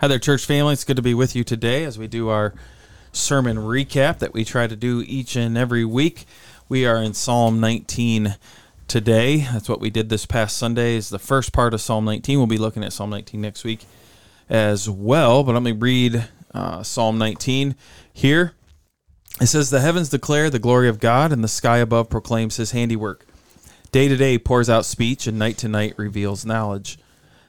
Hi there, church family. It's good to be with you today as we do our sermon recap that we try to do each and every week. We are in Psalm 19 today. That's what we did this past Sunday. Is the first part of Psalm 19. We'll be looking at Psalm 19 next week as well. But let me read uh, Psalm 19 here. It says, "The heavens declare the glory of God, and the sky above proclaims His handiwork. Day to day pours out speech, and night to night reveals knowledge."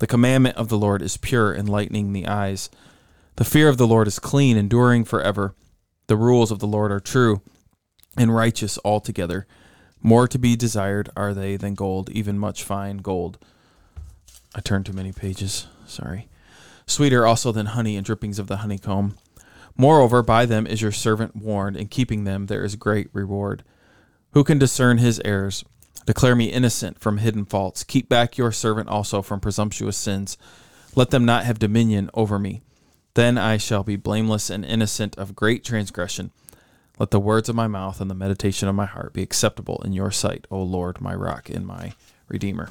The commandment of the Lord is pure, enlightening the eyes. The fear of the Lord is clean, enduring forever. The rules of the Lord are true and righteous altogether. More to be desired are they than gold, even much fine gold. I turned too many pages. Sorry. Sweeter also than honey and drippings of the honeycomb. Moreover, by them is your servant warned, in keeping them there is great reward. Who can discern his errors? Declare me innocent from hidden faults. Keep back your servant also from presumptuous sins. Let them not have dominion over me. Then I shall be blameless and innocent of great transgression. Let the words of my mouth and the meditation of my heart be acceptable in your sight, O Lord, my rock and my redeemer.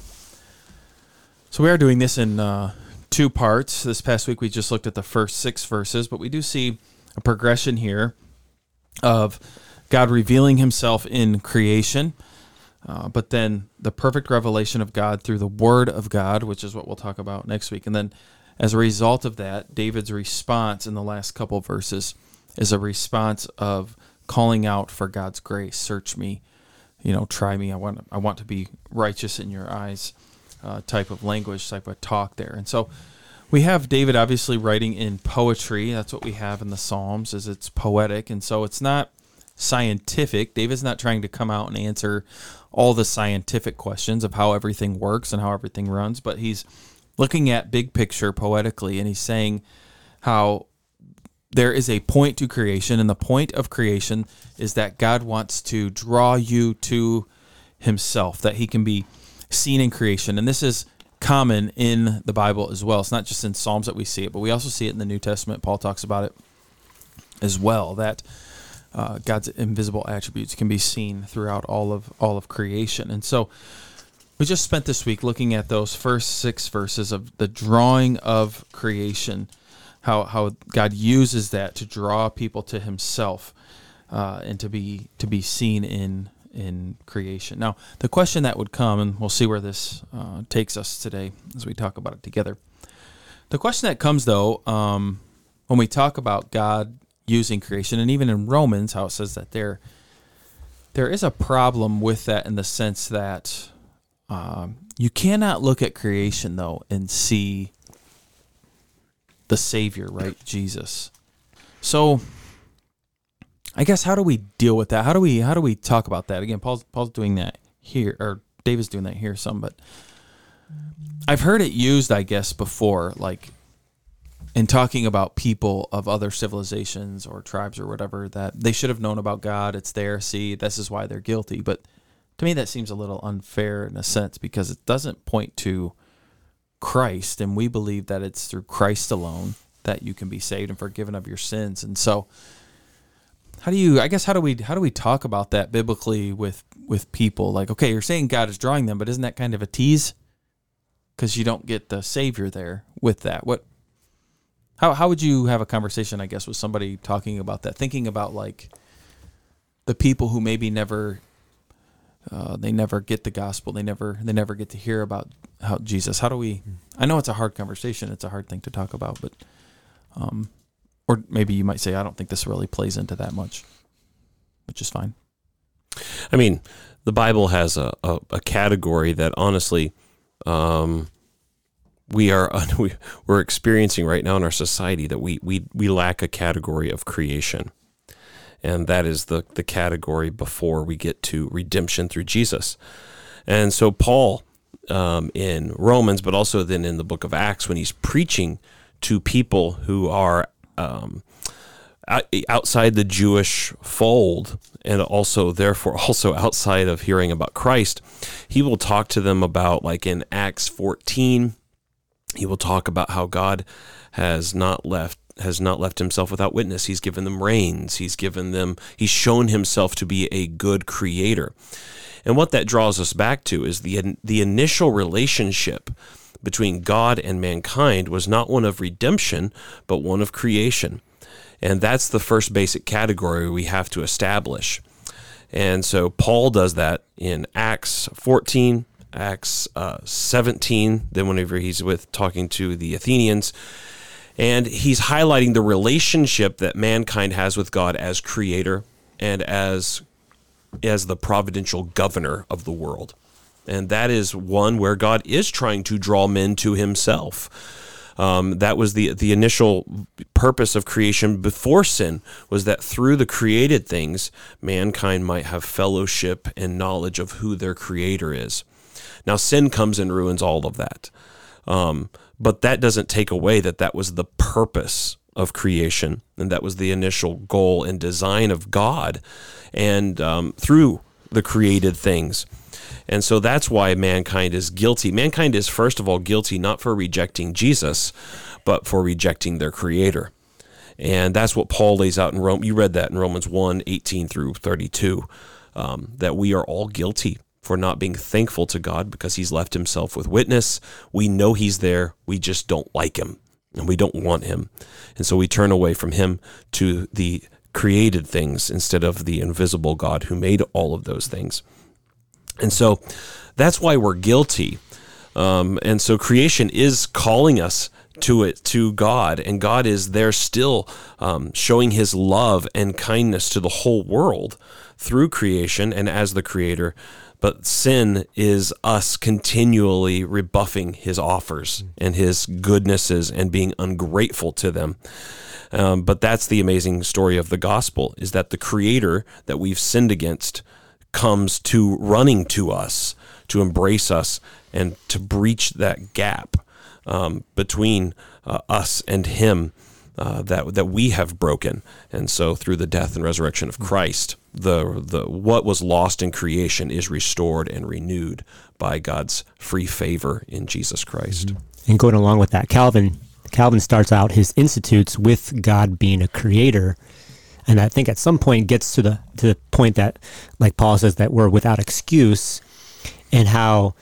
So we are doing this in uh, two parts. This past week we just looked at the first six verses, but we do see a progression here of God revealing himself in creation uh, but then the perfect revelation of God through the Word of God, which is what we'll talk about next week. And then as a result of that, David's response in the last couple verses is a response of calling out for God's grace. Search me, you know, try me. I want, I want to be righteous in your eyes. Uh, type of language, type of talk there. And so we have David obviously writing in poetry. That's what we have in the Psalms, is it's poetic, and so it's not scientific. David's not trying to come out and answer all the scientific questions of how everything works and how everything runs, but he's looking at big picture poetically and he's saying how there is a point to creation, and the point of creation is that God wants to draw you to himself, that he can be seen in creation. And this is common in the Bible as well. It's not just in Psalms that we see it, but we also see it in the New Testament. Paul talks about it as well that uh, God's invisible attributes can be seen throughout all of all of creation. And so we just spent this week looking at those first six verses of the drawing of creation, how how God uses that to draw people to Himself uh, and to be to be seen in in creation. Now, the question that would come, and we'll see where this uh, takes us today as we talk about it together. The question that comes, though, um, when we talk about God using creation, and even in Romans, how it says that there there is a problem with that in the sense that um, you cannot look at creation though and see the Savior, right, Jesus. So, I guess how do we deal with that? How do we how do we talk about that? Again, Paul's Paul's doing that here, or David's doing that here some, but I've heard it used, I guess, before, like in talking about people of other civilizations or tribes or whatever that they should have known about God. It's there. See, this is why they're guilty. But to me, that seems a little unfair in a sense because it doesn't point to Christ, and we believe that it's through Christ alone that you can be saved and forgiven of your sins. And so, how do you? I guess how do we how do we talk about that biblically with with people? Like, okay, you're saying God is drawing them, but isn't that kind of a tease? Because you don't get the Savior there with that. What how how would you have a conversation, I guess, with somebody talking about that, thinking about like the people who maybe never uh, they never get the gospel, they never they never get to hear about how Jesus. How do we? I know it's a hard conversation, it's a hard thing to talk about, but um, or maybe you might say, I don't think this really plays into that much, which is fine. I mean, the Bible has a, a, a category that honestly, um, we are we, we're experiencing right now in our society that we we we lack a category of creation. And that is the the category before we get to redemption through Jesus. And so Paul um, in Romans but also then in the book of Acts when he's preaching to people who are um, outside the Jewish fold and also therefore also outside of hearing about Christ, he will talk to them about like in Acts 14, he will talk about how God has not left has not left himself without witness. He's given them rains. He's given them he's shown himself to be a good creator. And what that draws us back to is the the initial relationship between God and mankind was not one of redemption, but one of creation. And that's the first basic category we have to establish. And so Paul does that in Acts 14, Acts uh, 17, then whenever he's with talking to the Athenians. And he's highlighting the relationship that mankind has with God as creator and as as the providential governor of the world. And that is one where God is trying to draw men to himself. Um, that was the the initial purpose of creation before sin was that through the created things, mankind might have fellowship and knowledge of who their creator is. Now, sin comes and ruins all of that, um, but that doesn't take away that that was the purpose of creation, and that was the initial goal and design of God, and um, through the created things. And so that's why mankind is guilty. Mankind is, first of all, guilty not for rejecting Jesus, but for rejecting their creator. And that's what Paul lays out in Rome. You read that in Romans 1 18 through 32, um, that we are all guilty for not being thankful to God because he's left himself with witness. We know he's there, we just don't like him and we don't want him. And so we turn away from him to the created things instead of the invisible God who made all of those things. And so that's why we're guilty. Um, and so creation is calling us to it to God, and God is there still um, showing His love and kindness to the whole world through creation and as the Creator. But sin is us continually rebuffing His offers and His goodnesses and being ungrateful to them. Um, but that's the amazing story of the gospel: is that the Creator that we've sinned against comes to running to us to embrace us and to breach that gap um, between uh, us and Him uh, that that we have broken. And so, through the death and resurrection of Christ, the the what was lost in creation is restored and renewed by God's free favor in Jesus Christ. Mm-hmm. And going along with that, Calvin Calvin starts out his institutes with God being a creator and I think at some point gets to the to the point that, like Paul says, that we're without excuse, and how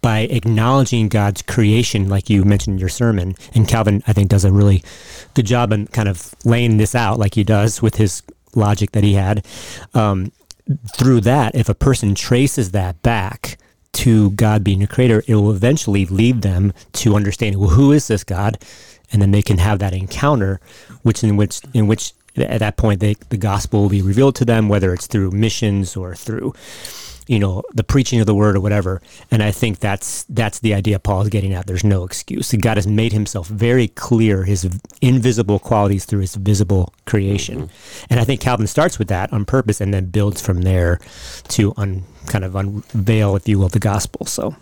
by acknowledging God's creation, like you mentioned in your sermon, and Calvin, I think, does a really good job in kind of laying this out, like he does with his logic that he had. Um, through that, if a person traces that back to God being a creator, it will eventually lead them to understanding, well, who is this God? And then they can have that encounter, which in which in which at that point they, the gospel will be revealed to them whether it's through missions or through you know the preaching of the word or whatever. And i think that's that's the idea paul is getting at. There's no excuse. God has made himself very clear his invisible qualities through his visible creation. Mm-hmm. and i think calvin starts with that on purpose and then builds from there to un, kind of unveil if you will the gospel. So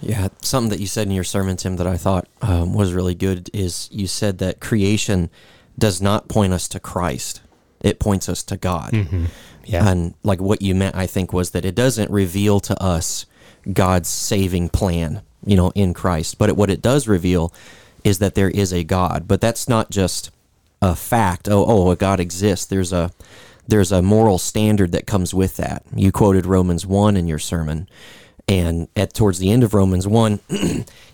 yeah, something that you said in your sermon, Tim, that I thought um, was really good is you said that creation does not point us to Christ. It points us to God. Mm-hmm. Yeah. And like what you meant, I think, was that it doesn't reveal to us God's saving plan, you know, in Christ. But it, what it does reveal is that there is a God. But that's not just a fact. Oh, oh, a God exists. There's a there's a moral standard that comes with that. You quoted Romans one in your sermon, and at towards the end of Romans one,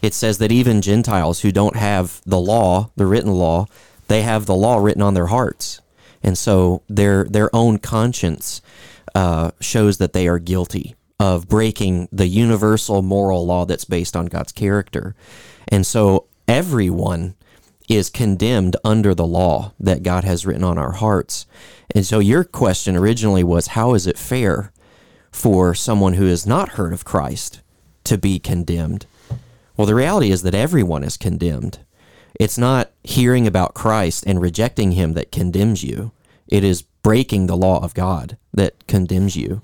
it says that even Gentiles who don't have the law, the written law, they have the law written on their hearts, and so their their own conscience uh, shows that they are guilty of breaking the universal moral law that's based on God's character, and so everyone is condemned under the law that God has written on our hearts. And so your question originally was how is it fair for someone who has not heard of Christ to be condemned? Well, the reality is that everyone is condemned. It's not hearing about Christ and rejecting him that condemns you. It is breaking the law of God that condemns you.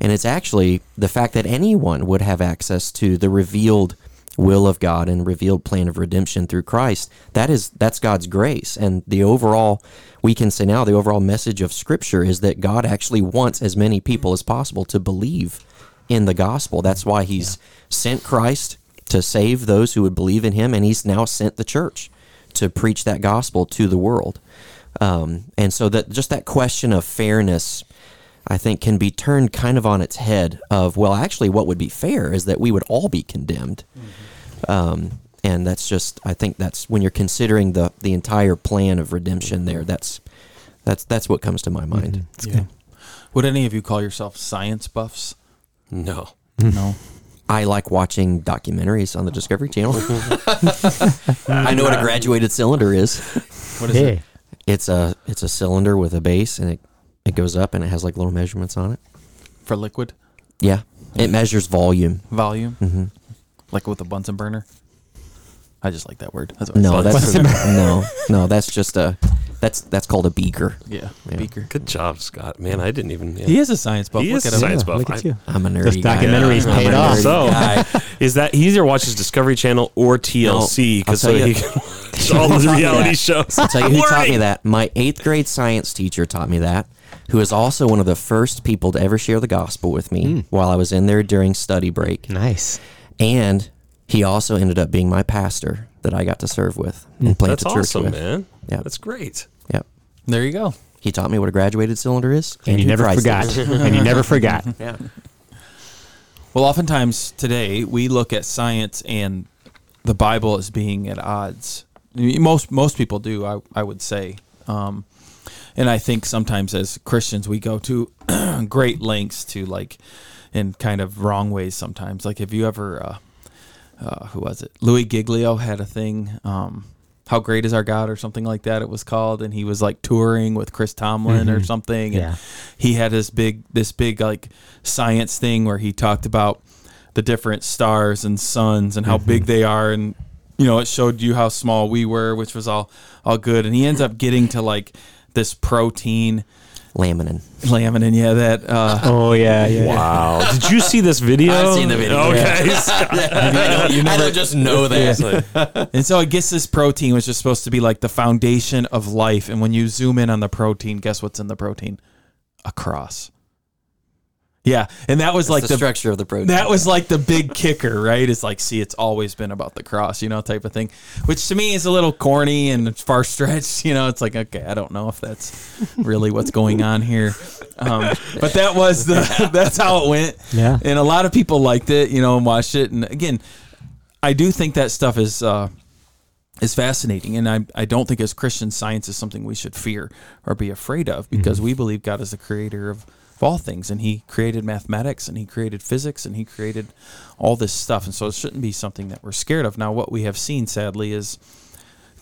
And it's actually the fact that anyone would have access to the revealed will of God and revealed plan of redemption through Christ, that is that's God's grace. And the overall we can say now the overall message of scripture is that God actually wants as many people as possible to believe in the gospel. That's why he's sent Christ to save those who would believe in him and he's now sent the church to preach that gospel to the world. Um, and so that just that question of fairness I think can be turned kind of on its head of well actually what would be fair is that we would all be condemned um, and that's just I think that's when you're considering the the entire plan of redemption there that's that's that's what comes to my mind Yeah. Would any of you call yourself science buffs? No. No. I like watching documentaries on the Discovery Channel. I know what a graduated cylinder is. What is Hey, it? It's a it's a cylinder with a base and it, it goes up and it has like little measurements on it. For liquid Yeah. It measures volume. volume? hmm Like with a Bunsen burner? I just like that word. That's what I No, said. that's no, no. That's just a that's that's called a beaker. yeah, Yeah. beaker. Good job, Scott. Man, I didn't even. Yeah. He is a science buff. He Look is at a science yeah, buff. Look I- at you. I'm a nerdy Those guy. documentaries I'm paid off. So- Is that he either watches Discovery Channel or TLC because tell so you- he can watch all the reality shows. I'll tell you who taught me that. My eighth grade science teacher taught me that, who is also one of the first people to ever share the gospel with me hmm. while I was in there during study break. Nice. And he also ended up being my pastor that I got to serve with and hmm. plant That's a church awesome, with. man. Yeah. That's great. Yep. There you go. He taught me what a graduated cylinder is. And you never Christ forgot. and you never forgot. Yeah. Well, oftentimes today we look at science and the Bible as being at odds. Most most people do, I, I would say. Um, and I think sometimes as Christians we go to great lengths to like, in kind of wrong ways sometimes. Like, have you ever, uh, uh, who was it? Louis Giglio had a thing. Um, how great is our God, or something like that. It was called, and he was like touring with Chris Tomlin or Mhm. something. And Yeah. he had this big this big like science thing where he talked about the different stars and suns and how big they are and you know it showed you how small we were which was all all good and he ends up getting to like this protein Laminin. laminin yeah that uh Oh yeah, yeah. Wow. Did you see this video? I've seen the video. Okay. I, don't, I don't just know that. and so I guess this protein was just supposed to be like the foundation of life and when you zoom in on the protein guess what's in the protein a cross yeah and that was Like like the, the structure of the protein. That was like the big kicker, right? It's like, see, it's always been about the cross, you know, type of thing, which to me is a little corny and far stretched. You know, it's like, okay, I don't know if that's really what's going on here, um, but that was the that's how it went. Yeah. and a lot of people liked it, you know, and watched it. And again, I do think that stuff is uh, is fascinating, and I I don't think as Christians, science is something we should fear or be afraid of because we believe God is the creator of, of all things, and He created mathematics, and He created physics, and He created all this stuff, and so it shouldn't be something that we're scared of. Now, what we have seen, sadly, is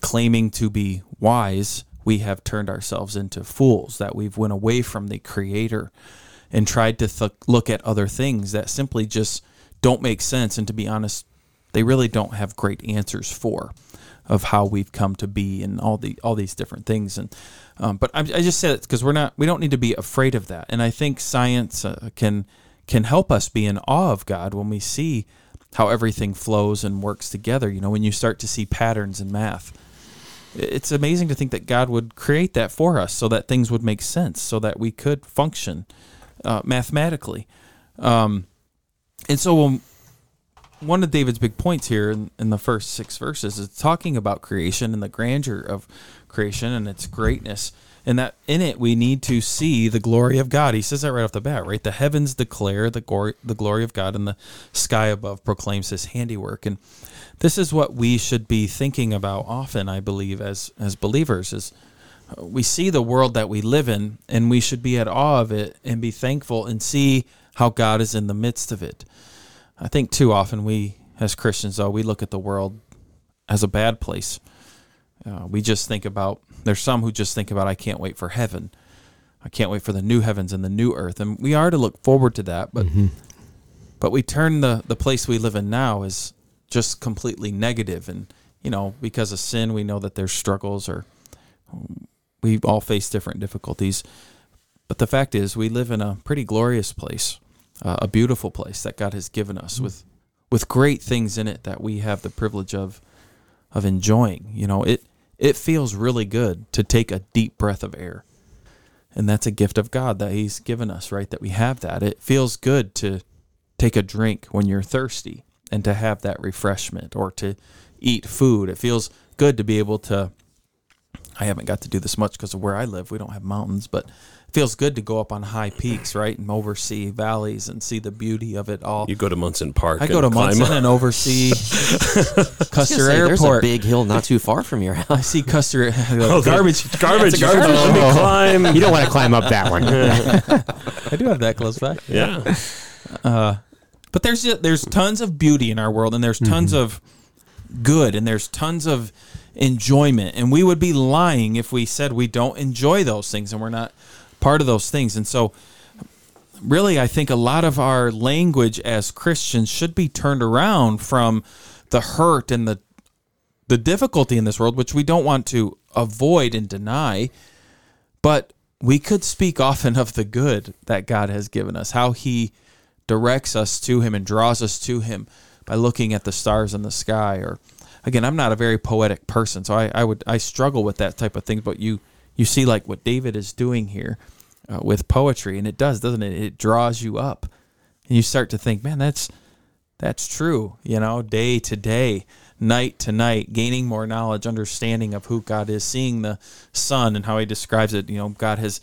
claiming to be wise, we have turned ourselves into fools. That we've went away from the Creator and tried to th- look at other things that simply just don't make sense, and to be honest, they really don't have great answers for of how we've come to be and all the all these different things and um, but I, I just said it because we're not we don't need to be afraid of that. And I think science uh, can can help us be in awe of God when we see how everything flows and works together. You know when you start to see patterns in math it's amazing to think that God would create that for us so that things would make sense so that we could function uh, mathematically. Um, and so when one of David's big points here in, in the first six verses is talking about creation and the grandeur of creation and its greatness. And that in it we need to see the glory of God. He says that right off the bat, right? The heavens declare the glory, the glory of God, and the sky above proclaims His handiwork. And this is what we should be thinking about often, I believe, as as believers. Is uh, we see the world that we live in, and we should be at awe of it and be thankful and see how God is in the midst of it. I think too often we, as Christians, though, we look at the world as a bad place. Uh, we just think about, there's some who just think about, I can't wait for heaven. I can't wait for the new heavens and the new earth. And we are to look forward to that, but but we turn the, the place we live in now as just completely negative and you know because of sin we know that there's struggles or we all face different difficulties but the fact is we live in a pretty glorious place uh, a beautiful place that god has given us with with great things in it that we have the privilege of of enjoying. You know, it it feels really good to take a deep breath of air. And that's a gift of God that he's given us, right? That we have that. It feels good to take a drink when you're thirsty and to have that refreshment or to eat food. It feels good to be able to I haven't got to do this much because of where I live. We don't have mountains, but feels good to go up on high peaks, right, and oversee valleys and see the beauty of it all. You go to Munson Park. I go to and climb Munson and oversee Custer Say, There's a big hill not too far from your house. I see Custer Oh, the- garbage, Garbage. Yeah, it's a garbage. Let me climb. You don't want to climb up that one. I do have that close by. Yeah. Uh, but there's there's tons of beauty in our world, and there's tons mm-hmm. of good, and there's tons of enjoyment, and we would be lying if we said we don't enjoy those things, and we're not part of those things. And so, really, I think a lot of our language as Christians should be turned around from the hurt and the the difficulty in this world, which we don't want to avoid and deny, but we could speak often of the good that God has given us, how He directs us to Him and draws us to Him by looking at the stars in the sky. Or again, I'm not a very poetic person, so I, I would I struggle with that type of thing. But you you see like what David is doing here uh, with poetry, and it does, doesn't it? It draws you up, and you start to think, man, that's that's true. You know, day to day, night to night, gaining more knowledge, understanding of who God is, seeing the sun and how He describes it. You know, God has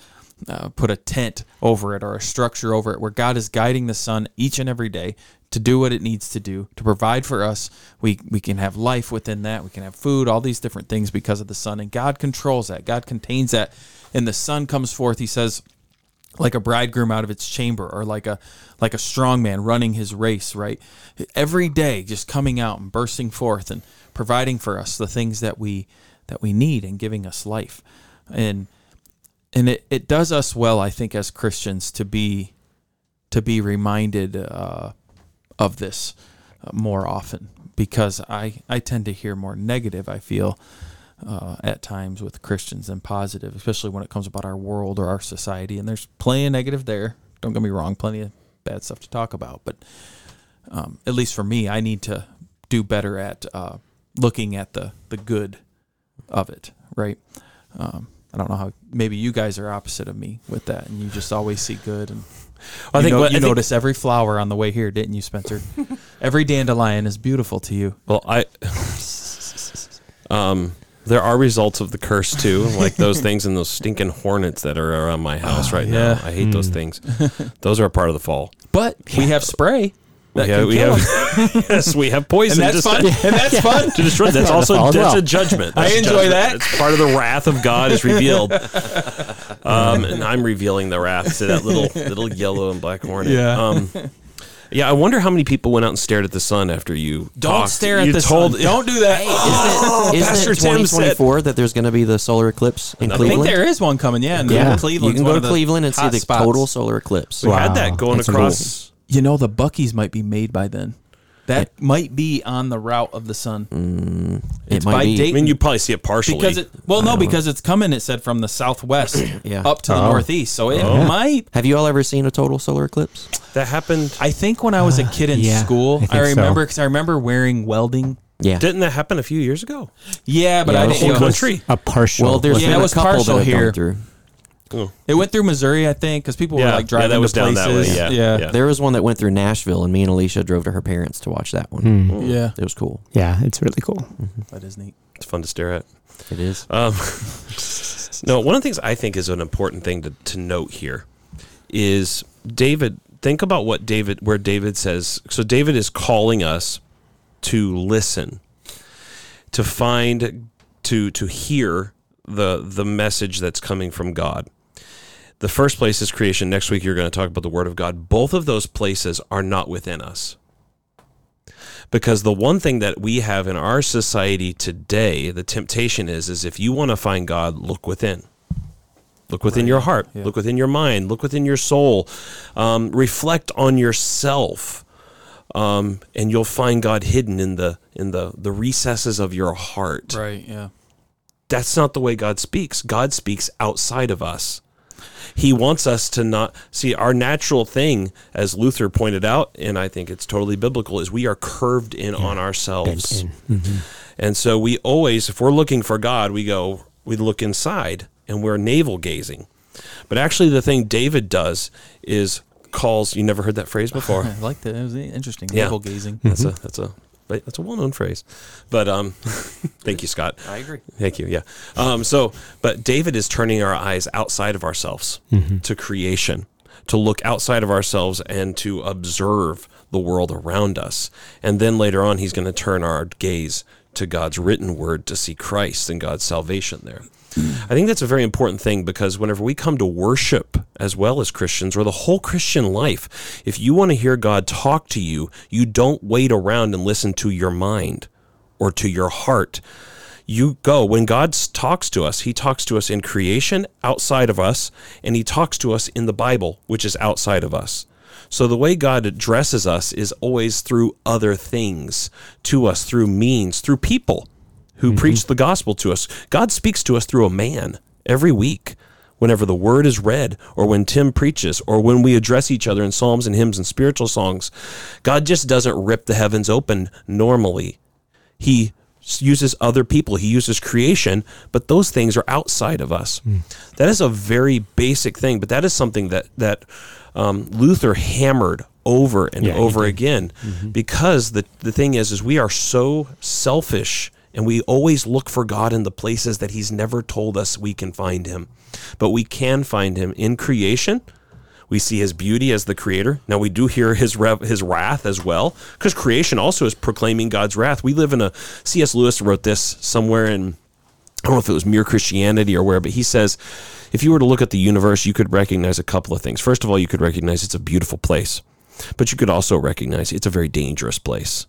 uh, put a tent over it or a structure over it where God is guiding the sun each and every day to do what it needs to do to provide for us. We we can have life within that. We can have food, all these different things because of the sun, and God controls that. God contains that, and the sun comes forth. He says like a bridegroom out of its chamber or like a like a strong man running his race right every day just coming out and bursting forth and providing for us the things that we that we need and giving us life and and it, it does us well i think as christians to be to be reminded uh, of this uh, more often because i i tend to hear more negative i feel uh, at times with Christians than positive, especially when it comes about our world or our society. And there's plenty of negative there. Don't get me wrong, plenty of bad stuff to talk about. But um, at least for me, I need to do better at uh, looking at the the good of it. Right. Um, I don't know how. Maybe you guys are opposite of me with that, and you just always see good. And I you think know- what- you I think- notice every flower on the way here, didn't you, Spencer? every dandelion is beautiful to you. Well, I um there are results of the curse too, like those things and those stinking hornets that are around my house right Oh, yeah. now. I hate those things. Those are a part of the fall. But we have spray. That yeah, we have, yes, we have poison. and that's fun. And that's fun. to destroy. That's part also that's well. a judgment. I enjoy judgment. that. It's part of the wrath of God is revealed. Um, and I'm revealing the wrath to that little little yellow and black hornet. Yeah. Um, yeah, I wonder how many people went out and stared at the sun after you Don't talked. stare at you the told, sun. Don't do that. Oh, isn't it, Pastor isn't it Tim said- 2024 that there's going to be the solar eclipse in Cleveland? I think there is one coming. Yeah, and yeah, Cleveland. you can go to Cleveland and see the total solar eclipse. We had that going That's across. You know, the Buckies might be made by then. That might be on the route of the sun. Mm, it It's might by be. date. I mean, you probably see it partially. because it well no because it's coming. It said from the southwest Yeah. up to the Oh. northeast. So it Oh. might. Have you all ever seen a total solar eclipse? that happened. I think when I was a uh, kid in yeah, school, I I, remember because I remember wearing welding. Yeah. Didn't that happen a few years ago? Yeah, but Yeah, I the didn't. whole country. A partial. well, there's Yeah, been it a was couple partial that have here. gone through. It went through Missouri, I think, because people were Yeah, like yeah, driving that was to down places. that way, yeah, yeah. There was one that went through Nashville, and me and Alicia drove to her parents to watch that one. Hmm. yeah, It was cool. Yeah, it's really cool. that is neat. It's fun to stare at. It is. Um, no, one of the things I think is an important thing to, to note here is David. Think about what David, where David says. So David is calling us to listen, to find, to to hear the the message that's coming from God. The first place is creation. Next week you're going to talk about the Word of God. Both of those places are not within us because the one thing that we have in our society today the temptation is is if you want to find god look within look within your heart Yeah. look within your mind look within your soul um, reflect on yourself um, and you'll find god hidden in the in the the recesses of your heart Right. Yeah. that's not the way god speaks god speaks outside of us He wants us to not see our natural thing, as Luther pointed out, and I think it's totally biblical, is we are curved in on ourselves. Mm-hmm. And so we always, if we're looking for God, we go, we look inside and we're navel gazing. But actually, the thing David does is calls. You never heard that phrase before. I like that. It was interesting. Yeah. Navel gazing. That's a mm-hmm. that's a that's a well known phrase. But um, thank you, Scott. I agree. Thank you. Yeah. Um, so, but David is turning our eyes outside of ourselves to creation, to look outside of ourselves and to observe the world around us. And then later on, he's going to turn our gaze to God's written word to see Christ and God's salvation there. I think that's a very important thing because whenever we come to worship as well as Christians or the whole Christian life, if you want to hear God talk to you, you don't wait around and listen to your mind or to your heart. You go when God talks to us, he talks to us in creation outside of us, and he talks to us in the Bible, which is outside of us. So the way God addresses us is always through other things to us, through means, through people who mm-hmm. preach the gospel to us. God speaks to us through a man every week. Whenever the word is read, or when Tim preaches, or when we address each other in psalms and hymns and spiritual songs, God just doesn't rip the heavens open normally. He uses other people, He uses creation, but those things are outside of us. Mm. That is a very basic thing, but that is something that, that um, Luther hammered over and Yeah, over again because the, the thing is is we are so selfish and we always look for God in the places that he's never told us we can find him. But we can find him in creation. We see his beauty as the creator. Now we do hear his rev, his wrath as well because creation also is proclaiming God's wrath. We live in a C.S. Lewis wrote this somewhere in I don't know if it was Mere Christianity or where, but he says if you were to look at the universe, you could recognize a couple of things. First of all, you could recognize it's a beautiful place, but you could also recognize it's a very dangerous place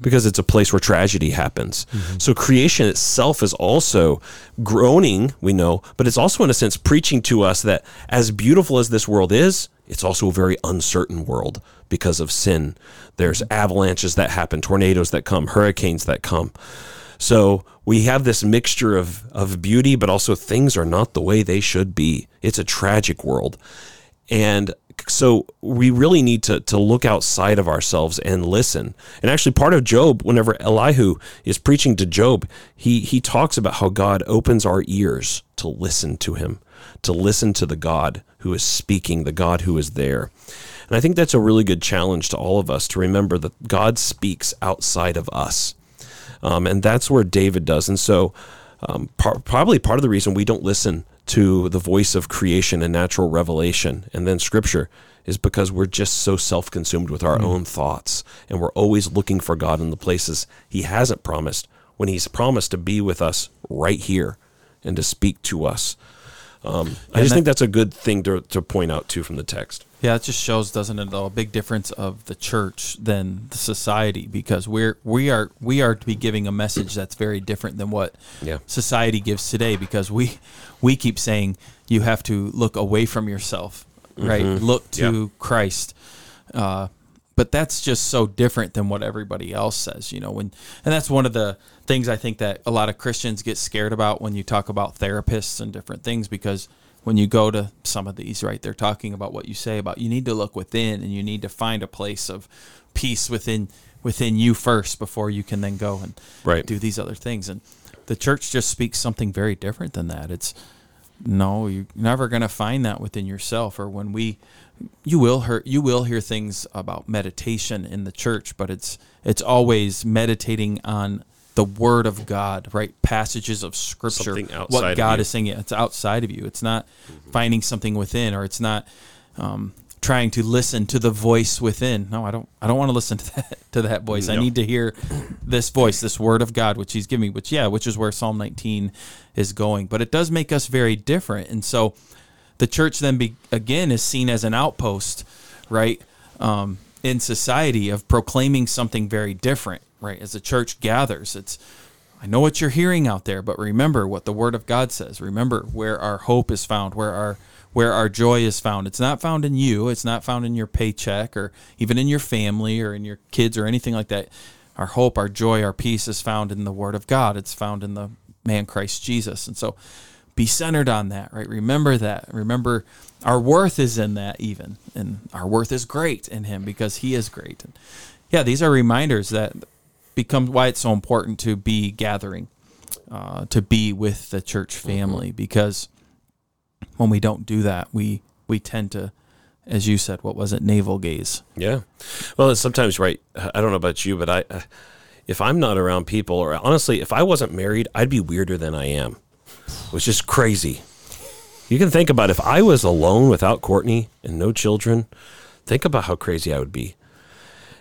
because it's a place where tragedy happens. Mm-hmm. So creation itself is also groaning, we know, but it's also in a sense preaching to us that as beautiful as this world is, it's also a very uncertain world because of sin. There's mm-hmm. avalanches that happen, tornadoes that come, hurricanes that come. So we have this mixture of, of beauty, but also things are not the way they should be. It's a tragic world. And so we really need to, to look outside of ourselves and listen. And actually, part of Job, whenever Elihu is preaching to Job, he, he talks about how God opens our ears to listen to him, to listen to the God who is speaking, the God who is there. And I think that's a really good challenge to all of us to remember that God speaks outside of us. Um, and that's where David does. And so, um, par- probably part of the reason we don't listen to the voice of creation and natural revelation and then scripture is because we're just so self consumed with our own thoughts. And we're always looking for God in the places He hasn't promised when He's promised to be with us right here and to speak to us. Um, I just that- think that's a good thing to, to point out too from the text. Yeah, it just shows, doesn't it, though, a big difference of the church than the society because we're we are we are to be giving a message that's very different than what Yeah. society gives today because we we keep saying you have to look away from yourself, right? Look to Yeah. Christ. Uh, but that's just so different than what everybody else says, you know. When and that's one of the things I think that a lot of Christians get scared about when you talk about therapists and different things because when you go to some of these, right, they're talking about what you say about you need to look within and you need to find a place of peace within within you first before you can then go and Right. do these other things. And the church just speaks something very different than that. It's no, you're never going to find that within yourself. Or when we, you will hear you will hear things about meditation in the church, but it's it's always meditating on the Word of God, right? Passages of Scripture, what God is saying. It's outside of you. It's not finding something within, or it's not. Um, trying to listen to the voice within. No i don't i don't want to listen to that to that voice. I need to hear this voice this word of god which he's giving me which yeah which is where psalm 19 is going. But it does make us very different. And so the church then be, again is seen as an outpost right um, in society of proclaiming something very different right? As the church gathers it's I know what you're hearing out there, but remember what the Word of God says. Remember where our hope is found, where our where our joy is found. It's not found in you. It's not found in your paycheck or even in your family or in your kids or anything like that. Our hope, our joy, our peace is found in the Word of God. It's found in the man Christ Jesus. And so be centered on that, right? Remember that. Remember our worth is in that even. And our worth is great in him because he is great. And yeah, these are reminders that become why it's so important to be gathering, uh, to be with the church family mm-hmm. because when we don't do that, we we tend to as you said, what was it? Navel gaze. Yeah. Well, it's sometimes right. I don't know about you, but I, if I'm not around people, or honestly, if I wasn't married, I'd be weirder than I am, which is crazy. You can think about if I was alone without Courtney and no children, think about how crazy I would be.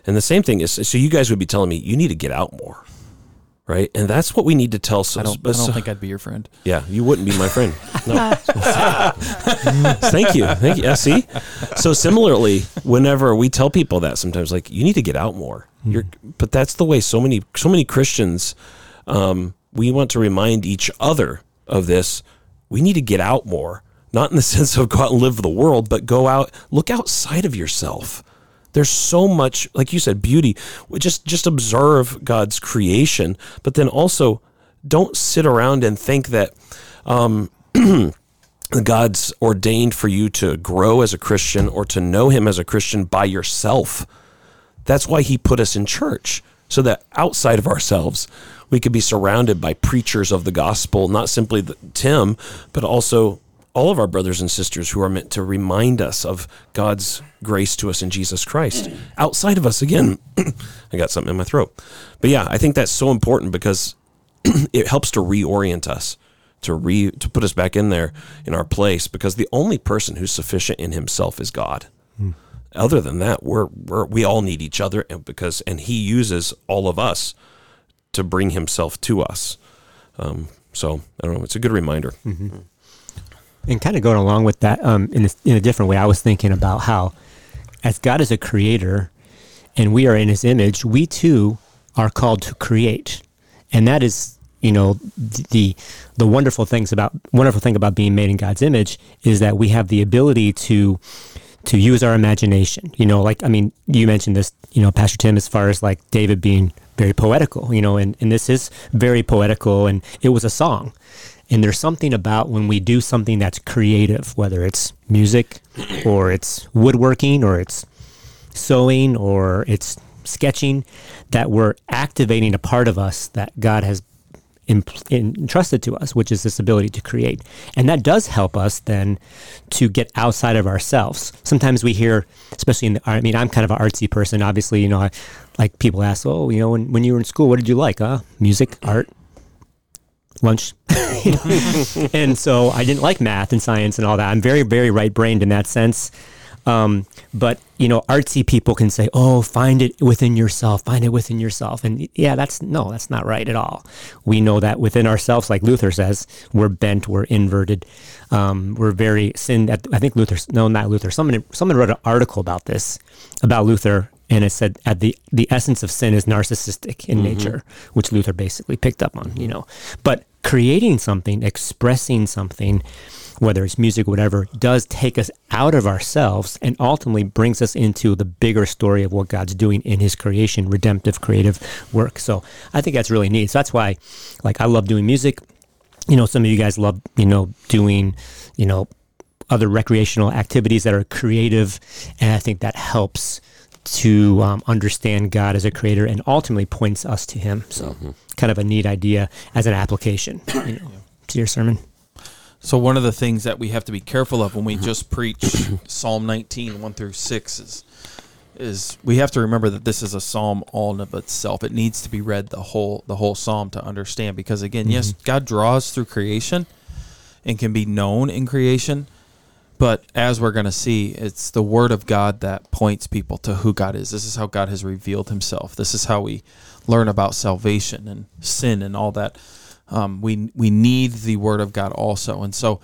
And the same thing is, so you guys would be telling me you need to get out more right? And that's what we need to tell. So, I don't, I don't so, think I'd be your friend. Yeah, you wouldn't be my friend. No. Thank you. Thank you. Yeah, see? So similarly, whenever we tell people that sometimes like you need to get out more. Mm. You're but that's the way so many so many Christians um, we want to remind each other of this. We need to get out more. Not in the sense of go out and live the world, but go out, look outside of yourself there's so much, like you said, beauty. Just just observe God's creation, but then also don't sit around and think that um, God's ordained for you to grow as a Christian or to know Him as a Christian by yourself. That's why He put us in church, so that outside of ourselves, we could be surrounded by preachers of the gospel, not simply the, Tim, but also all of our brothers and sisters who are meant to remind us of God's grace to us in Jesus Christ. Outside of us, again, I got something in my throat. But yeah, I think that's so important because it helps to reorient us, to re to put us back in there in our place. Because the only person who's sufficient in Himself is God. Hmm. Other than that, we're, we're we all need each other, and because and He uses all of us to bring Himself to us. Um, so I don't know. It's a good reminder. Mm-hmm. And kind of going along with that, um, in, a, in a different way, I was thinking about how, as God is a creator, and we are in His image, we too are called to create, and that is, you know, the the wonderful things about wonderful thing about being made in God's image is that we have the ability to to use our imagination. You know, like I mean, you mentioned this, you know, Pastor Tim, as far as like David being very poetical, you know, and, and this is very poetical and it was a song. And there's something about when we do something that's creative, whether it's music or it's woodworking or it's sewing or it's sketching, that we're activating a part of us that God has entrusted to us, which is this ability to create. And that does help us then to get outside of ourselves. Sometimes we hear, especially in the, I mean, I'm kind of an artsy person. Obviously, you know, I, like people ask, oh, you know, when, when you were in school, what did you like? Huh? Music, art, lunch. and so I didn't like math and science and all that. I'm very, very right brained in that sense. Um, but you know, artsy people can say, "Oh, find it within yourself. Find it within yourself." And yeah, that's no, that's not right at all. We know that within ourselves, like Luther says, we're bent, we're inverted, um, we're very sin. At, I think Luther, no, not Luther. Someone, someone wrote an article about this about Luther and it said at the the essence of sin is narcissistic in mm-hmm. nature, which Luther basically picked up on, you know. But creating something, expressing something, whether it's music, whatever, does take us out of ourselves and ultimately brings us into the bigger story of what God's doing in His creation, redemptive, creative work. So I think that's really neat. So that's why, like, I love doing music. You know, some of you guys love, you know, doing, you know, other recreational activities that are creative, and I think that helps to um, understand God as a creator and ultimately points us to Him. So, mm-hmm. kind of a neat idea as an application you know, to your sermon. So, one of the things that we have to be careful of when we mm-hmm. just preach Psalm 19, 1 through 6 is, is we have to remember that this is a psalm all in of itself. It needs to be read the whole the whole psalm to understand because again, mm-hmm. yes, God draws through creation and can be known in creation, but as we're going to see, it's the word of God that points people to who God is. This is how God has revealed himself. This is how we learn about salvation and sin and all that. Um, we, we need the word of God also. And so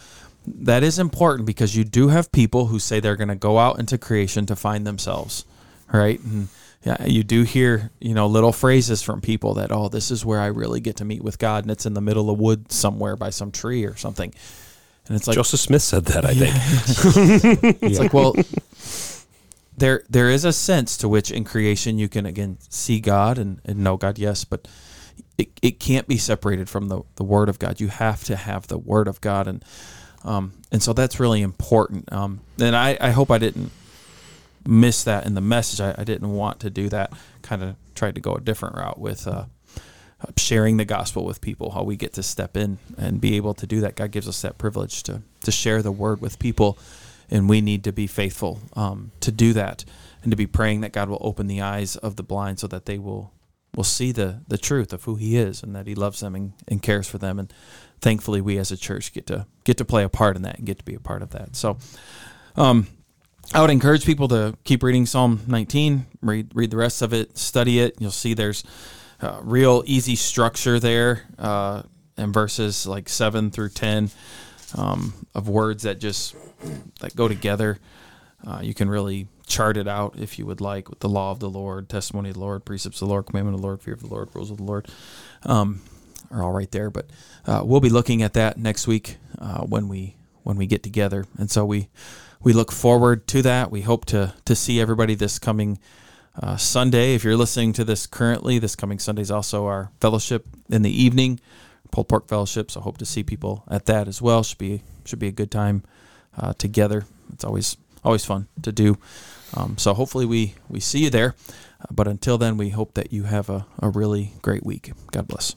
that is important because you do have people who say they're going to go out into creation to find themselves, right? And yeah, you do hear, you know, little phrases from people that, oh, this is where I really get to meet with God. And it's in the middle of wood somewhere by some tree or something. And it's like Joseph Smith said that, I yeah. think. it's like, well, there there is a sense to which in creation you can again see God and, and know God, yes, but it, it can't be separated from the, the Word of God. You have to have the Word of God, and um, and so that's really important. Um, and I, I hope I didn't miss that in the message. I, I didn't want to do that. Kind of tried to go a different route with uh, sharing the gospel with people. How we get to step in and be able to do that. God gives us that privilege to to share the Word with people, and we need to be faithful um, to do that, and to be praying that God will open the eyes of the blind so that they will will see the the truth of who he is and that he loves them and, and cares for them and thankfully we as a church get to get to play a part in that and get to be a part of that so um I would encourage people to keep reading Psalm 19, read read the rest of it, study it. You'll see there's uh, real easy structure there, uh, and verses like seven through ten um, of words that just that go together. Uh, you can really chart it out if you would like with the law of the Lord, testimony of the Lord, precepts of the Lord, commandment of the Lord, fear of the Lord, rules of the Lord, um, are all right there. But uh, we'll be looking at that next week uh, when we when we get together, and so we we look forward to that. We hope to to see everybody this coming. Uh, Sunday, if you're listening to this currently, this coming Sunday is also our fellowship in the evening, Pulled Pork Fellowship. So hope to see people at that as well. Should be should be a good time uh, together. It's always always fun to do. Um, so hopefully we we see you there. Uh, but until then, we hope that you have a, a really great week. God bless.